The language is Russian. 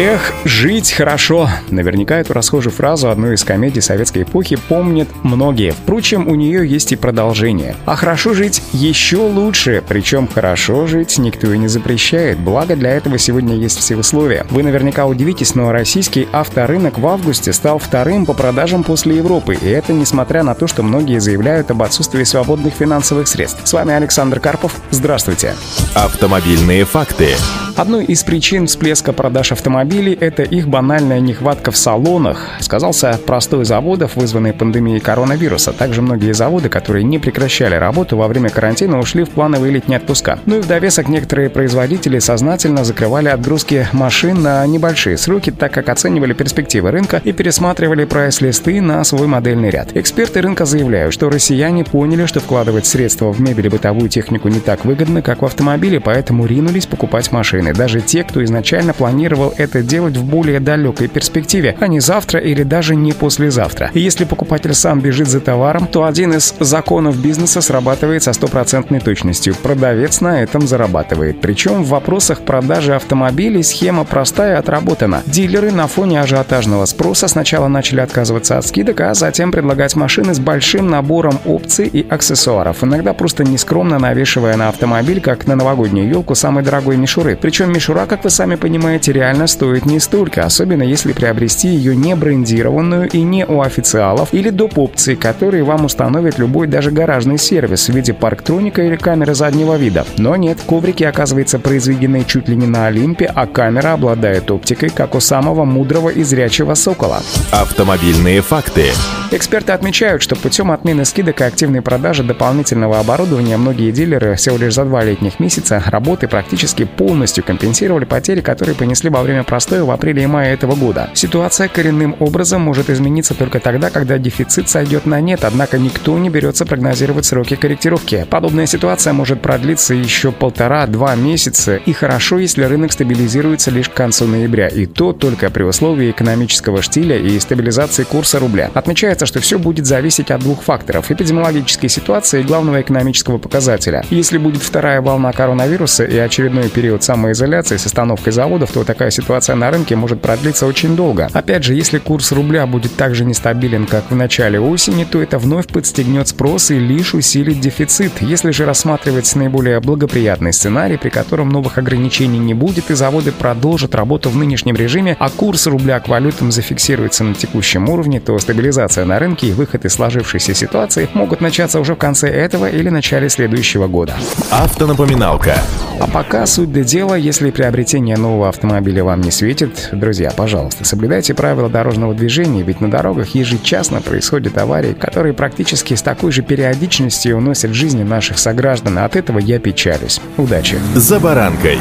Эх, жить хорошо. Наверняка эту расхожую фразу одной из комедий советской эпохи помнят многие. Впрочем, у нее есть и продолжение. А хорошо жить еще лучше. Причем хорошо жить никто и не запрещает. Благо для этого сегодня есть все условия. Вы наверняка удивитесь, но российский авторынок в августе стал вторым по продажам после Европы. И это несмотря на то, что многие заявляют об отсутствии свободных финансовых средств. С вами Александр Карпов. Здравствуйте. Автомобильные факты. Одной из причин всплеска продаж автомобилей – это их банальная нехватка в салонах. Сказался простой заводов, вызванный пандемией коронавируса. Также многие заводы, которые не прекращали работу во время карантина, ушли в плановые летние отпуска. Ну и в довесок некоторые производители сознательно закрывали отгрузки машин на небольшие сроки, так как оценивали перспективы рынка и пересматривали прайс-листы на свой модельный ряд. Эксперты рынка заявляют, что россияне поняли, что вкладывать средства в мебель и бытовую технику не так выгодно, как в автомобиле, поэтому ринулись покупать машины стороны, даже те, кто изначально планировал это делать в более далекой перспективе, а не завтра или даже не послезавтра. И если покупатель сам бежит за товаром, то один из законов бизнеса срабатывает со стопроцентной точностью. Продавец на этом зарабатывает. Причем в вопросах продажи автомобилей схема простая и отработана. Дилеры на фоне ажиотажного спроса сначала начали отказываться от скидок, а затем предлагать машины с большим набором опций и аксессуаров, иногда просто нескромно навешивая на автомобиль, как на новогоднюю елку, самой дорогой мишуры. Причем причем мишура, как вы сами понимаете, реально стоит не столько, особенно если приобрести ее не брендированную и не у официалов или доп. опции, которые вам установит любой даже гаражный сервис в виде парктроника или камеры заднего вида. Но нет, коврики, оказывается, произведены чуть ли не на Олимпе, а камера обладает оптикой, как у самого мудрого и зрячего сокола. Автомобильные факты. Эксперты отмечают, что путем отмены скидок и активной продажи дополнительного оборудования многие дилеры всего лишь за два летних месяца работы практически полностью компенсировали потери, которые понесли во время простоя в апреле и мае этого года. Ситуация коренным образом может измениться только тогда, когда дефицит сойдет на нет, однако никто не берется прогнозировать сроки корректировки. Подобная ситуация может продлиться еще полтора-два месяца, и хорошо, если рынок стабилизируется лишь к концу ноября, и то только при условии экономического штиля и стабилизации курса рубля. Отмечается что все будет зависеть от двух факторов – эпидемиологической ситуации и главного экономического показателя. Если будет вторая волна коронавируса и очередной период самоизоляции с остановкой заводов, то такая ситуация на рынке может продлиться очень долго. Опять же, если курс рубля будет так же нестабилен, как в начале осени, то это вновь подстегнет спрос и лишь усилит дефицит. Если же рассматривать наиболее благоприятный сценарий, при котором новых ограничений не будет и заводы продолжат работу в нынешнем режиме, а курс рубля к валютам зафиксируется на текущем уровне, то стабилизация на рынке и выход из сложившейся ситуации могут начаться уже в конце этого или начале следующего года. Автонапоминалка. А пока суть до дела, если приобретение нового автомобиля вам не светит, друзья, пожалуйста, соблюдайте правила дорожного движения, ведь на дорогах ежечасно происходят аварии, которые практически с такой же периодичностью уносят жизни наших сограждан, от этого я печалюсь. Удачи! За баранкой.